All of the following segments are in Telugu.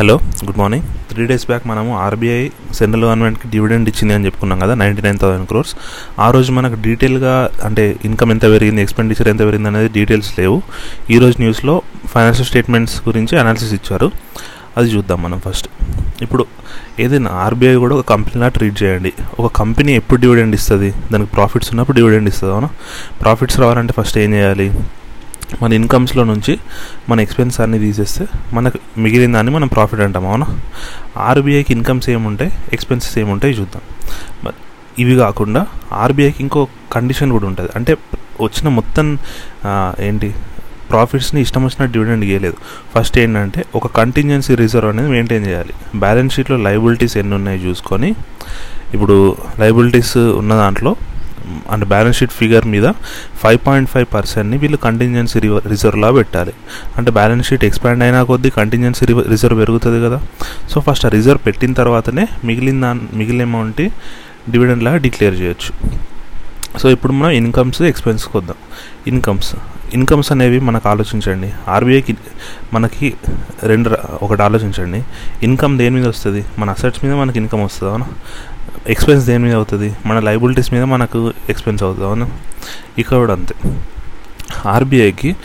Hello good morning. Three days back మనము ఆర్బీఐ సెంట్రల్ గవర్నమెంట్కి డివిడెండ్ ఇచ్చింది అని చెప్పుకున్నాం కదా నైంటీ నైన్ థౌసండ్ క్రోర్స్. ఆ రోజు మనకు డీటెయిల్గా అంటే ఇన్కమ్ ఎంత పెరిగింది ఎక్స్పెండిచర్ ఎంత పెరిగింది అనేది డీటెయిల్స్ లేవు. ఈ రోజు న్యూస్లో ఫైనాన్షియల్ స్టేట్మెంట్స్ గురించి అనాలిసిస్ ఇచ్చారు. అది చూద్దాం మనం ఫస్ట్. ఇప్పుడు ఏదైనా ఆర్బీఐ కూడా ఒక కంపెనీలా ట్రీట్ చేయండి. ఒక కంపెనీ ఎప్పుడు డివిడెండ్ ఇస్తుంది? దానికి ప్రాఫిట్స్ ఉన్నప్పుడు డివిడెండ్ ఇస్తుంది అవునా? ప్రాఫిట్స్ రావాలంటే ఫస్ట్ ఏం చేయాలి? మన ఇన్కమ్స్లో నుంచి మన ఎక్స్పెన్స్ అన్ని తీసేస్తే మనకు మిగిలిన దాన్ని మనం ప్రాఫిట్ అంటాం అవునా? ఆర్బీఐకి ఇన్కమ్స్ ఏముంటాయి ఎక్స్పెన్సెస్ ఏముంటాయి చూద్దాం. ఇవి కాకుండా ఆర్బీఐకి ఇంకో కండిషన్ కూడా ఉంటుంది. అంటే వచ్చిన మొత్తం ఏంటి ప్రాఫిట్స్ని ఇష్టం వచ్చిన డివిడెండ్ ఇవ్వలేదు ఫస్ట్ ఏంటంటే ఒక కంటింజెన్సీ రిజర్వ్ అనేది మెయింటైన్ చేయాలి. బ్యాలెన్స్ షీట్లో లైబిలిటీస్ ఎన్ని ఉన్నాయి చూసుకొని ఇప్పుడు లైబిలిటీస్ ఉన్న దాంట్లో అండ్ బ్యాలెన్స్ షీట్ ఫిగర్ మీద ఫైవ్ పాయింట్ ఫైవ్ పర్సెంట్ని వీళ్ళు కంటింజెన్సీ రిజర్వ్లా పెట్టాలి. అంటే బ్యాలెన్స్ షీట్ ఎక్స్పాండ్ అయినా కొద్దీ కంటింజెన్సీ రిజర్వ్ పెరుగుతుంది కదా. సో ఫస్ట్ ఆ రిజర్వ్ పెట్టిన తర్వాతనే మిగిలిన దాని మిగిలిన అమౌంట్ డివిడెండ్ లాగా డిక్లేర్ చేయొచ్చు. సో ఇప్పుడు మనం ఇన్కమ్స్ ఎక్స్పెన్స్కి వద్దాం ఇన్కమ్స్ ఇన్కమ్స్ అనేవి మనకు ఆలోచించండి. ఆర్బీఐకి మనకి రెండు ఒకటి ఆలోచించండి. ఇన్కమ్ దేని మీద వస్తుంది? మన అసెట్స్ మీద మనకి ఇన్కమ్ వస్తుంది? అవునా? ఎక్స్పెన్స్ దేని మీద అవుతుంది? మన లైబిలిటీస్ మీద మనకు ఎక్స్పెన్స్ అవుతుంది అవును? ఇక్కడ కూడా అంతే. ఆర్బీఐకి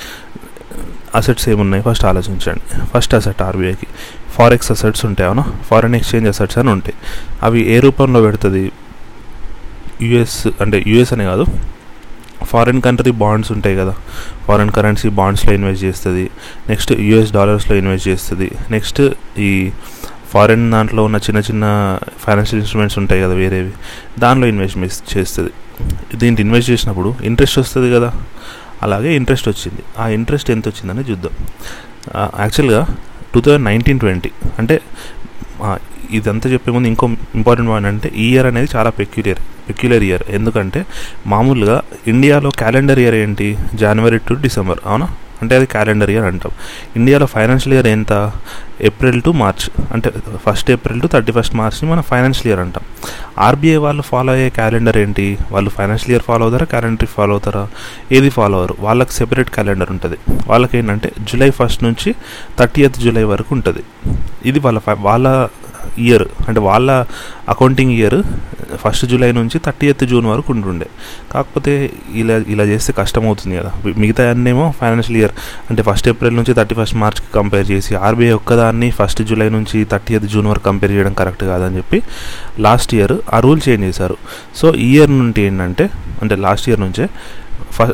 అసెట్స్ ఏమున్నాయి? ఫస్ట్ ఆలోచించండి. ఫస్ట్ అసెట్ ఆర్బీఐకి ఫారెక్స్ అసెట్స్ ఉంటాయి అవునా? ఫారెన్ ఎక్స్చేంజ్ అసెట్స్ అని ఉంటాయి. అవి ఏ రూపంలో పెడుతుంది? యుఎస్ అంటే యుఎస్ అనే కాదు. ఫారిన్ కంట్రీ బాండ్స్ ఉంటాయి కదా. ఫారిన్ కరెన్సీ బాండ్స్లో ఇన్వెస్ట్ చేస్తుంది. నెక్స్ట్ యుఎస్ డాలర్స్లో ఇన్వెస్ట్ చేస్తుంది. నెక్స్ట్ ఈ ఫారిన్ దాంట్లో ఉన్న చిన్న చిన్న ఫైనాన్షియల్ ఇన్స్ట్రుమెంట్స్ ఉంటాయి కదా వేరేవి దానిలో ఇన్వెస్ట్ చేస్తుంది. దీంట్లో ఇన్వెస్ట్ చేసినప్పుడు ఇంట్రెస్ట్ వస్తుంది కదా. అలాగే ఇంట్రెస్ట్ వచ్చింది. ఆ ఇంట్రెస్ట్ ఎంత వచ్చిందని చూద్దాం యాక్చువల్గా టూ థౌజండ్ నైన్టీన్ ట్వంటీ అంటే ఇదంతా చెప్పే ముందు ఇంకో ఇంపార్టెంట్ పాయింట్ అంటే ఈ ఇయర్ అనేది చాలా పెక్యులర్ పెక్యులర్ ఇయర్ ఎందుకంటే మామూలుగా ఇండియాలో క్యాలెండర్ ఇయర్ ఏంటి? జనవరి టు డిసెంబర్ అవునా? అంటే అది క్యాలెండర్ ఇయర్ అంటాం. ఇండియాలో ఫైనాన్షియల్ ఇయర్ ఎంత? ఏప్రిల్ టు మార్చ్ అంటే first April to thirty first మార్చ్ని మనం ఫైనాన్షియల్ ఇయర్ అంటాం. ఆర్బీఐ వాళ్ళు ఫాలో అయ్యే క్యాలెండర్ ఏంటి? వాళ్ళు ఫైనాన్షియల్ ఇయర్ ఫాలో అవుతారా? క్యాలెండర్ ఫాలో అవుతారా? ఏది ఫాలో అవ్వరు? వాళ్ళకి సెపరేట్ క్యాలెండర్ ఉంటుంది. వాళ్ళకి ఏంటంటే జూలై ఫస్ట్ నుంచి థర్టీయత్ జూలై వరకు ఉంటుంది. ఇది వాళ్ళ వాళ్ళ ఇయర్ అంటే వాళ్ళ అకౌంటింగ్ ఇయర్ ఫస్ట్ జూలై నుంచి థర్టీ ఎయిత్ జూన్ వరకు ఉంటుండే కాకపోతే ఇలా ఇలా చేస్తే కష్టం అవుతుంది కదా మిగతా అన్నేమో ఫైనాన్షియల్ ఇయర్ అంటే ఫస్ట్ ఏప్రిల్ నుంచి థర్టీ ఫస్ట్ మార్చ్కి కంపేర్ చేసి ఆర్బీఐ ఒక్కదాన్ని ఫస్ట్ జూలై నుంచి థర్టీ ఎయిత్ జూన్ వరకు కంపేర్ చేయడం కరెక్ట్ కాదని చెప్పి లాస్ట్ ఇయర్ ఆ రూల్ చేంజ్ చేశారు. సో ఈ ఇయర్ నుండి ఏంటంటే అంటే లాస్ట్ ఇయర్ నుంచే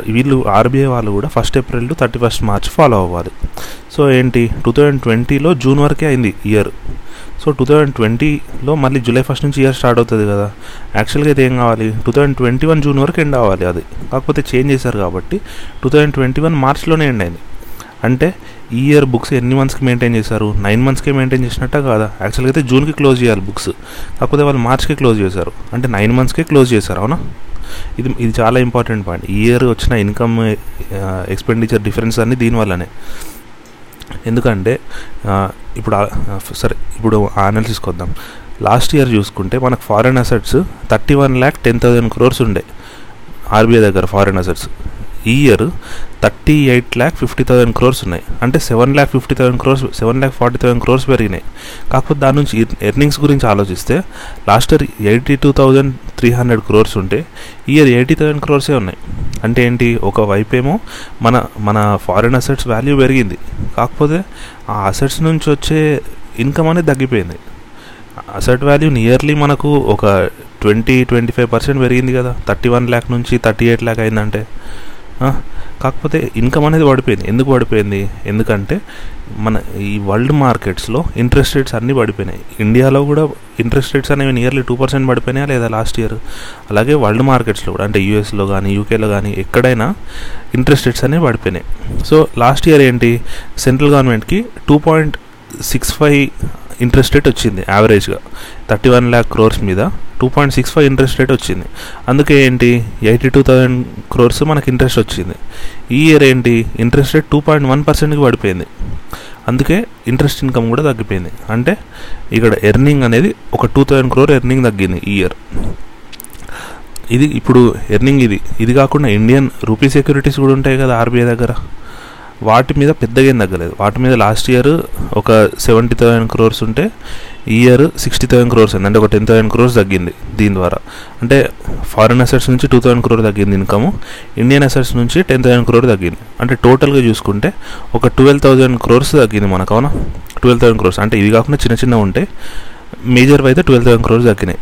వీళ్ళు ఆర్బీఐ వాళ్ళు కూడా first April to thirty first March follow అవ్వాలి. సో ఏంటి? టూ థౌజండ్ ట్వంటీలో జూన్ వరకే అయింది ఇయర్ సో టూ థౌజండ్ ట్వంటీలో మళ్ళీ జూలై ఫస్ట్ నుంచి ఇయర్ స్టార్ట్ అవుతుంది కదా. యాక్చువల్గా అయితే ఏం కావాలి? Two thousand twenty one June వరకు ఎండ్ అవ్వాలి అది. కాకపోతే చేంజ్ చేశారు కాబట్టి టూ థౌజండ్ ట్వంటీ వన్ మార్చ్లోనే ఎండ్ అయింది. అంటే ఈ ఇయర్ బుక్స్ ఎన్ని మంత్స్కి మెయింటైన్ చేశారు? నైన్ మంత్స్కే మెయింటైన్ చేసినట్ట కాదా? యాక్చువల్గా అయితే జూన్కి క్లోజ్ చేయాలి బుక్స్ కాకపోతే వాళ్ళు మార్చ్కి క్లోజ్ చేశారు. అంటే నైన్ మంత్స్కే క్లోజ్ చేశారు అవునా? ఇది ఇది చాలా ఇంపార్టెంట్ పాయింట్ ఈ ఇయర్ వచ్చిన ఇన్కమ్ ఎక్స్పెండిచర్ డిఫరెన్స్ అన్ని దీనివల్లనే ఎందుకంటే uh, ఇప్పుడు uh, సరే ఇప్పుడు అనాలిసిస్కి వద్దాం. లాస్ట్ ఇయర్ చూసుకుంటే మనకు foreign assets thirty one lakh ten thousand crores ఉండే ఆర్బీఐ దగ్గర ఫారెన్ అసెట్స్ ఈ year thirty eight lakh fifty thousand crores ఉన్నాయి. అంటే seven lakh fifty thousand crores seven lakh forty thousand crores పెరిగినాయి. కాకపోతే దాని నుంచి ఎర్నింగ్స్ గురించి ఆలోచిస్తే last year eighty two thousand three hundred crores ఉంటే ఇయర్ ఎయిటీ థౌసండ్ క్రోర్సే ఉన్నాయి. అంటే ఏంటి? ఒక వైపేమో మన మన ఫారిన్ అసెట్స్ వాల్యూ పెరిగింది. కాకపోతే ఆ అసెట్స్ నుంచి వచ్చే ఇన్కమ్ అనేది తగ్గిపోయింది. అసెట్ వాల్యూ నియర్లీ మనకు ఒక ట్వంటీ ట్వంటీ ఫైవ్ పర్సెంట్ పెరిగింది కదా. థర్టీ వన్ ల్యాక్ నుంచి థర్టీ ఎయిట్ ల్యాక్ అయిందంటే. కాకపోతే ఇన్కమ్ అనేది పడిపోయింది. ఎందుకు పడిపోయింది? ఎందుకంటే మన ఈ వరల్డ్ మార్కెట్స్లో ఇంట్రెస్ట్ రేట్స్ అన్నీ పడిపోయినాయి. ఇండియాలో కూడా ఇంట్రెస్ట్ రేట్స్ అనేవి నియర్లీ టూ పర్సెంట్ పడిపోయినాయా లేదా లాస్ట్ ఇయర్ అలాగే వరల్డ్ మార్కెట్స్లో కూడా అంటే యూఎస్లో కానీ యూకేలో కానీ ఎక్కడైనా ఇంట్రెస్ట్ రేట్స్ అనేవి పడిపోయినాయి. సో లాస్ట్ ఇయర్ ఏంటి? సెంట్రల్ గవర్నమెంట్కి two point six five interest rate వచ్చింది యావరేజ్గా థర్టీ వన్ ల్యాక్ క్రోర్స్ మీద two point six five interest rate వచ్చింది. అందుకే ఏంటి? ఎయిటీ టూ థౌజండ్ క్రోర్స్ మనకి ఇంట్రెస్ట్ వచ్చింది. ఈ ఇయర్ ఏంటి? Interest rate two point one పర్సెంట్కి పడిపోయింది. అందుకే ఇంట్రెస్ట్ ఇన్కమ్ కూడా తగ్గిపోయింది. అంటే ఇక్కడ ఎర్నింగ్ అనేది ఒక టూ థౌజండ్ క్రోర్ ఎర్నింగ్ తగ్గింది ఈ ఇయర్ ఇది ఇప్పుడు ఎర్నింగ్ ఇది. ఇది కాకుండా ఇండియన్ రూపీ సెక్యూరిటీస్ కూడా ఉంటాయి కదా ఆర్బీఐ దగ్గర. వాటి మీద పెద్దగా ఏం తగ్గలేదు. వాటి మీద లాస్ట్ ఇయర్ ఒక సెవెంటీ థౌసండ్ క్రోర్స్ ఉంటే ఇయర్ సిక్స్టీ థౌసండ్ క్రోర్స్ అయింది అంటే ఒక టెన్ థౌసండ్ క్రోర్స్ తగ్గింది దీని ద్వారా. అంటే ఫారిన్ అసెట్స్ నుంచి టూ థౌసండ్ క్రోర్ తగ్గింది ఇన్కమ్ ఇండియన్ అసెట్స్ నుంచి టెన్ థౌసండ్ క్రోర్ తగ్గింది. అంటే టోటల్గా చూసుకుంటే ఒక ట్వెల్వ్ థౌసండ్ క్రోర్స్ తగ్గింది మనకు అవునా? ట్వెల్వ్ థౌసండ్ క్రోర్స్ అంటే ఇవి కాకుండా చిన్న చిన్న ఉంటే మేజర్ అయితే ట్వెల్వ్ థౌసండ్ క్రోర్స్ తగ్గినాయి.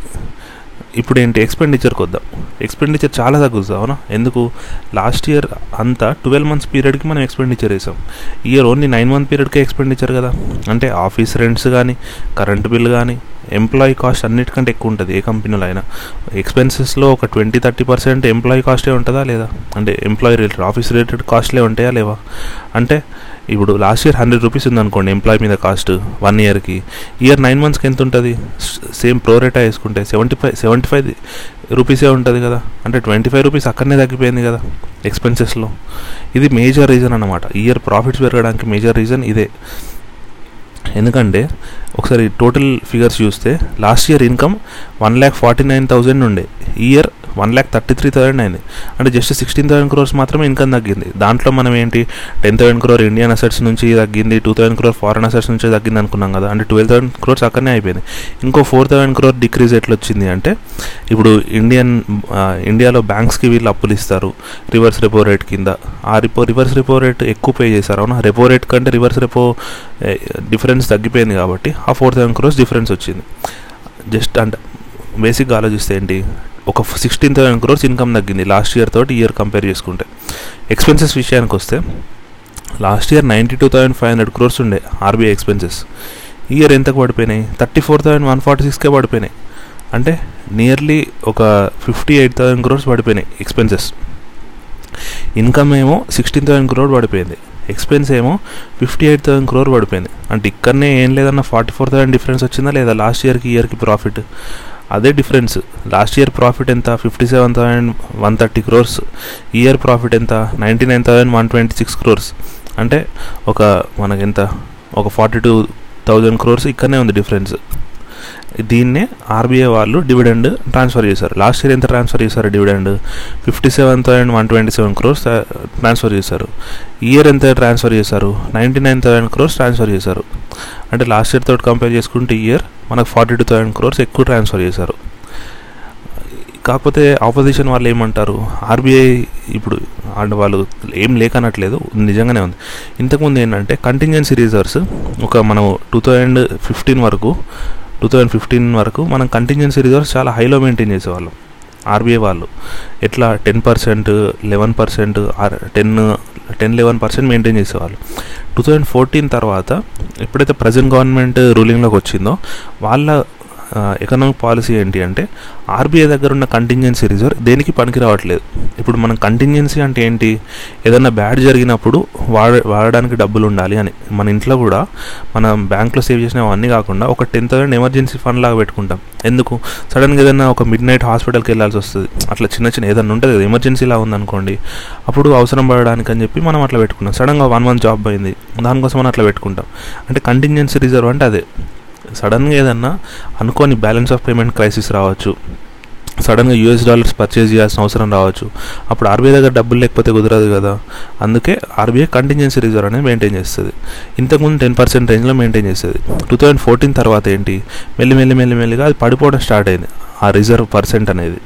ఇప్పుడు ఏంటి ఎక్స్పెండిచర్కి వద్దాం ఎక్స్పెండిచర్ చాలా తగ్గుతుంది అవునా? ఎందుకు? లాస్ట్ ఇయర్ అంతా ట్వెల్వ్ మంత్స్ పీరియడ్కి మనం ఎక్స్పెండిచర్ వేసాం. ఇయర్ ఓన్లీ నైన్ మంత్ పీరియడ్కే ఎక్స్పెండిచర్ కదా. అంటే ఆఫీస్ రెంట్స్ కానీ కరెంట్ బిల్ కానీ ఎంప్లాయీ కాస్ట్ అన్నిటికంటే ఎక్కువ ఉంటుంది ఏ కంపెనీలో అయినా ఎక్స్పెన్సెస్లో ఒక ట్వంటీ థర్టీ పర్సెంట్ ఎంప్లాయీ కాస్టే ఉంటుందా లేదా? అంటే ఎంప్లాయీ రిలేటెడ్ ఆఫీస్ రిలేటెడ్ కాస్ట్లే ఉంటాయా లేవా? అంటే ఇప్పుడు లాస్ట్ ఇయర్ హండ్రెడ్ రూపీస్ ఉందనుకోండి ఎంప్లాయీ మీద కాస్ట్ వన్ ఇయర్కి ఇయర్ నైన్ మంత్స్కి ఎంత ఉంటుంది? సేమ్ ప్రోరేటా వేసుకుంటే సెవెంటీ ఫైవ్ సెవెంటీ ఫైవ్ రూపీసే ఉంటుంది కదా? అంటే ట్వంటీ ఫైవ్ రూపీస్ అక్కడనే తగ్గిపోయింది కదా ఎక్స్పెన్సెస్లో ఇది మేజర్ రీజన్ అనమాట ఇయర్ ప్రాఫిట్స్ పెరగడానికి మేజర్ రీజన్ ఇదే. ఎందుకంటే ఒకసారి టోటల్ ఫిగర్స్ చూస్తే last year income one lakh forty nine thousand ఉండే. Year one lakh thirty three thousand అయింది. అంటే జస్ట్ సిక్స్టీన్ థౌసండ్ క్రోర్స్ మాత్రమే ఇన్కమ్ తగ్గింది. దాంట్లో మనం ఏంటి ten thousand crore Indian assets నుంచి తగ్గింది two thousand crore foreign assets నుంచి తగ్గింది అనుకున్నాం కదా. అంటే ట్వెల్వ్ థౌసండ్ క్రోర్స్ అక్కడనే అయిపోయింది. ఇంకో ఫోర్ థౌసండ్ క్రోర్ డిక్రీజ్ ఎట్లా వచ్చింది అంటే ఇప్పుడు ఇండియన్ ఇండియాలో బ్యాంక్స్కి వీళ్ళు అప్పులు ఇస్తారు రివర్స్ రెపో రేట్ కింద. ఆ రిపో రివర్స్ రెపో రేట్ ఎక్కువ పే చేశారు. అవునా? రెపో రేట్ కంటే రివర్స్ రెపో డిఫరెన్స్ తగ్గిపోయింది కాబట్టి ఆ ఫోర్ థౌసండ్ క్రోర్స్ డిఫరెన్స్ వచ్చింది. జస్ట్ అంటే బేసిక్గా ఆలోచిస్తే ఏంటి ఒక సిక్స్టీన్ థౌసండ్ క్రోర్స్ ఇన్కమ్ తగ్గింది లాస్ట్ ఇయర్ తోటి ఇయర్ కంపేర్ చేసుకుంటే. ఎక్స్పెన్సెస్ విషయానికి వస్తే last year ninety two thousand five hundred crores ఉండే ఆర్బీఐ ఎక్స్పెన్సెస్ ఇయర్ ఎంతకు పడిపోయినాయి? Thirty four thousand one forty సిక్స్కే పడిపోయినాయి. అంటే నియర్లీ ఒక ఫిఫ్టీ ఎయిట్ థౌసండ్ క్రోర్స్ పడిపోయినాయి ఎక్స్పెన్సెస్ ఇన్కమ్ ఏమో సిక్స్టీన్ థౌసండ్ క్రోర్ పడిపోయింది. ఎక్స్పెన్స్ ఏమో ఫిఫ్టీ ఎయిట్ థౌసండ్ క్రోర్ పడిపోయింది. అంటే ఇక్కడనే ఏం లేదన్న ఫార్టీ ఫోర్ థౌసండ్ డిఫరెన్స్ వచ్చిందా లేదా లాస్ట్ ఇయర్కి ఇయర్కి ప్రాఫిట్ అదే డిఫరెన్స్ లాస్ట్ ఇయర్ ప్రాఫిట్ ఎంత? Fifty seven thousand one thirty crores year profit ఎంత? Ninety nine thousand one twenty six crores అంటే ఒక మనకి ఎంత? ఒక ఫార్టీ టూ థౌజండ్ క్రోర్స్ ఇక్కడనే ఉంది డిఫరెన్స్ దీన్నే ఆర్బీఐ వాళ్ళు డివిడెండ్ ట్రాన్స్ఫర్ చేశారు. లాస్ట్ ఇయర్ ఎంత ట్రాన్స్ఫర్ చేశారు dividend? Fifty seven thousand one twenty seven crores transfer చేశారు. ఇయర్ ఎంత ట్రాన్స్ఫర్ చేశారు? Ninety nine thousand crores transfer చేశారు. అంటే లాస్ట్ ఇయర్ తోటి కంపేర్ చేసుకుంటే ఇయర్ మనకు ఫార్టీ టూ థౌసండ్ క్రోర్స్ ఎక్కువ ట్రాన్స్ఫర్ చేశారు. కాకపోతే ఆపోజిషన్ వాళ్ళు ఏమంటారు? ఆర్బీఐ ఇప్పుడు అండ్ వాళ్ళు ఏం లేకనట్లేదు నిజంగానే ఉంది. ఇంతకుముందు ఏంటంటే కంటింజెన్సీ రిజర్వ్స్ ఒక మనం టూ థౌజండ్ ఫిఫ్టీన్ వరకు టూ థౌజండ్ ఫిఫ్టీన్ వరకు మనం కంటింజెన్సీ రిజర్వ్స్ చాలా హైలో మెయింటైన్ చేసేవాళ్ళం. ఆర్బీఐ వాళ్ళు. ఎట్లా ten percent eleven percent ten ten eleven percent maintain చేసేవాళ్ళు. టూ థౌజండ్ ఫోర్టీన్ తర్వాత ఎప్పుడైతే ప్రజెంట్ గవర్నమెంట్ రూలింగ్లోకి వచ్చిందో వాళ్ళ ఎకనామిక్ పాలసీ ఏంటి అంటే ఆర్బీఐ దగ్గర ఉన్న కంటింజెన్సీ రిజర్వ్ దేనికి పనికి రావట్లేదు. ఇప్పుడు మనం కంటింజెన్సీ అంటే ఏంటి? ఏదైనా బ్యాడ్ జరిగినప్పుడు వాడ వాడడానికి డబ్బులు ఉండాలి అని. మన ఇంట్లో కూడా మనం బ్యాంక్లో సేవ్ చేసిన అవన్నీ కాకుండా ఒక టెన్ థౌసండ్ ఎమర్జెన్సీ ఫండ్ లాగా పెట్టుకుంటాం. ఎందుకు? సడన్గా ఏదైనా ఒక మిడ్ నైట్ హాస్పిటల్కి వెళ్ళాల్సి వస్తుంది. అట్లా చిన్న చిన్న ఏదైనా ఉంటుంది కదా ఎమర్జెన్సీలా ఉందనుకోండి అప్పుడు అవసరం పడడానికి అని చెప్పి మనం అట్లా పెట్టుకుంటాం సడన్గా వన్ మంత్ జాబ్ అయింది దానికోసం మనం అట్లా పెట్టుకుంటాం. అంటే కంటింజెన్సీ రిజర్వ్ అంటే అదే. సడన్గా ఏదన్నా అనుకోని బ్యాలెన్స్ ఆఫ్ పేమెంట్ క్రైసిస్ రావచ్చు. సడన్గా యూఎస్ డాలర్స్ పర్చేజ్ చేయాల్సిన అవసరం రావచ్చు. అప్పుడు ఆర్బీఐ దగ్గర డబ్బులు లేకపోతే కుదరదు కదా. అందుకే ఆర్బీఐ కంటింజెన్సీ రిజర్వ్ అనేది మెయింటైన్ చేస్తుంది. ఇంతకుముందు టెన్ పర్సెంట్ రేంజ్లో మెయింటైన్ చేస్తుంది. టూ థౌజండ్ ఫోర్టీన్ తర్వాత ఏంటి? మెల్లి మెల్లి మెల్లి మెల్లిగా అది పడిపోవడం స్టార్ట్ అయింది. ఆ రిజర్వ్ పర్సెంట్ అనేది.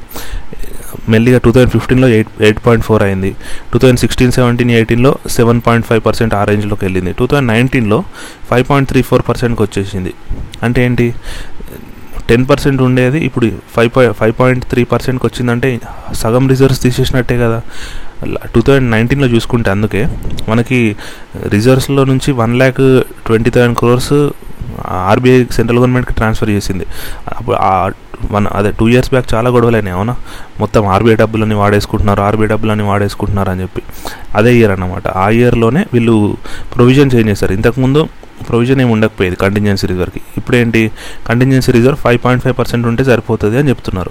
మెల్లిగా టూ థౌజండ్ ఫిఫ్టీన్లో ఎయిట్ ఎయిట్ పాయింట్ ఫోర్ అయింది. టూ థౌజండ్ సిక్స్టీన్ సెవెంటీన్ ఎయిటీన్లో సెవెన్ పాయింట్ ఫైవ్ పర్సెంట్ ఆ రేంజ్లోకి వెళ్ళింది. టూ థౌజండ్ నైన్టీన్లో ఫైవ్ పాయింట్ త్రీ ఫోర్ పర్సెంట్కి వచ్చేసింది అంటే ఏంటి? టెన్ పర్సెంట్ ఉండేది ఇప్పుడు five point five point three పర్సెంట్కి వచ్చిందంటే సగం రిజర్వ్స్ తీసేసినట్టే కదా. టూ థౌజండ్ నైన్టీన్లో చూసుకుంటే అందుకే మనకి రిజర్వ్స్లో నుంచి one lakh twenty thousand crores RBI central గవర్నమెంట్కి ట్రాన్స్ఫర్ చేసింది. అప్పుడు వన్ అదే టూ ఇయర్స్ బ్యాక్ చాలా గొడవలైనాయి అవునా? మొత్తం ఆర్బీఐ డబ్బులని వాడేసుకుంటున్నారు ఆర్బీఐ డబ్బులని వాడేసుకుంటున్నారు అని చెప్పి. అదే ఇయర్ అన్నమాట. ఆ ఇయర్లోనే వీళ్ళు ప్రొవిజన్ చేంజ్ చేశారు. ఇంతకుముందు ప్రొవిజన్ ఏమి ఉండకపోయేది కంటింజెన్సీ రిజర్వ్కి ఇప్పుడు ఏంటి contingency reserve five point five percent ఉంటే సరిపోతుంది అని చెప్తున్నారు.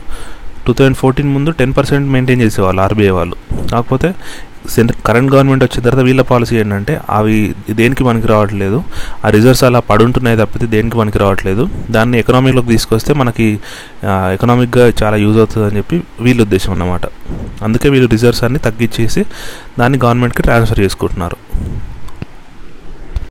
టూ థౌజండ్ ఫోర్టీన్ ముందు టెన్ పర్సెంట్ మెయింటైన్ చేసేవాళ్ళు ఆర్బీఐ వాళ్ళు. కాకపోతే సెంట్రల్ కరెంట్ గవర్నమెంట్ వచ్చిన తర్వాత వీళ్ళ పాలసీ ఏంటంటే అవి దేనికి మనకి రావట్లేదు ఆ రిజర్వ్స్ అలా పడుంటున్నాయి తప్పితే దేనికి మనకి రావట్లేదు. దాన్ని ఎకనామిక్లోకి తీసుకొస్తే మనకి ఎకనామిక్గా చాలా యూజ్ అవుతుంది అని చెప్పి వీళ్ళ ఉద్దేశం అన్నమాట. అందుకే వీళ్ళు రిజర్వ్స్ అన్ని తగ్గించేసి దాన్ని గవర్నమెంట్కి ట్రాన్స్ఫర్ చేసుకుంటున్నారు.